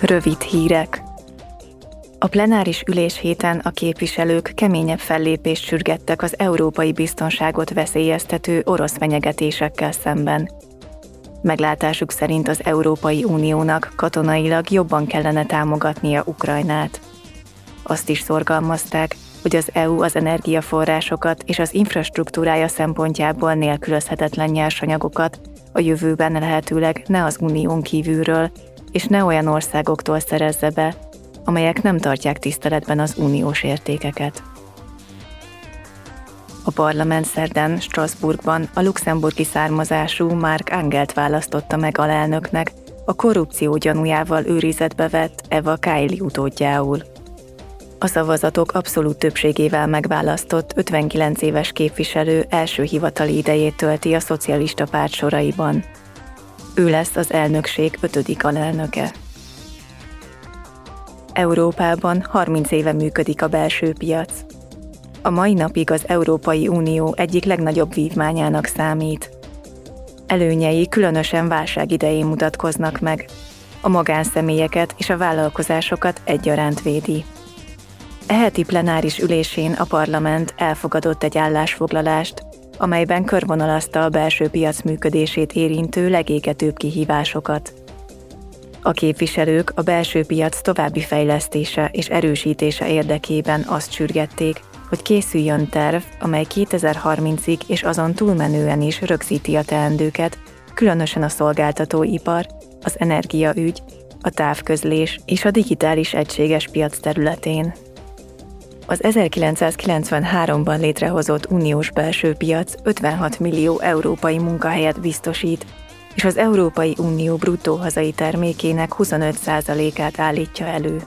Rövid hírek. A plenáris ülés héten a képviselők keményebb fellépést sürgettek az európai biztonságot veszélyeztető orosz fenyegetésekkel szemben. Meglátásuk szerint az Európai Uniónak katonailag jobban kellene támogatnia Ukrajnát. Azt is szorgalmazták, hogy az EU az energiaforrásokat és az infrastruktúrája szempontjából nélkülözhetetlen nyersanyagokat a jövőben lehetőleg ne az unión kívülről, és ne olyan országoktól szerezze be, amelyek nem tartják tiszteletben az uniós értékeket. A parlament szerdán Strasbourgban a luxemburgi származású Mark Angelt választotta meg alelnöknek, a korrupció gyanújával őrizetbe vett Eva Kaili utódjául. A szavazatok abszolút többségével megválasztott 59 éves képviselő első hivatali idejét tölti a szocialista párt soraiban. Ő lesz az elnökség ötödik alelnöke. Európában 30 éve működik a belső piac. A mai napig az Európai Unió egyik legnagyobb vívmányának számít. Előnyei különösen válság idején mutatkoznak meg. A magánszemélyeket és a vállalkozásokat egyaránt védi. Eheti plenáris ülésén a parlament elfogadott egy állásfoglalást, amelyben körvonalazta a belső piac működését érintő legégetőbb kihívásokat. A képviselők a belső piac további fejlesztése és erősítése érdekében azt sürgették, hogy készüljön terv, amely 2030-ig és azon túlmenően is rögzíti a teendőket, különösen a szolgáltatóipar, az energiaügy, a távközlés és a digitális egységes piac területén. Az 1993-ban létrehozott uniós belső piac 56 millió európai munkahelyet biztosít, és az Európai Unió bruttó hazai termékének 25%-át állítja elő.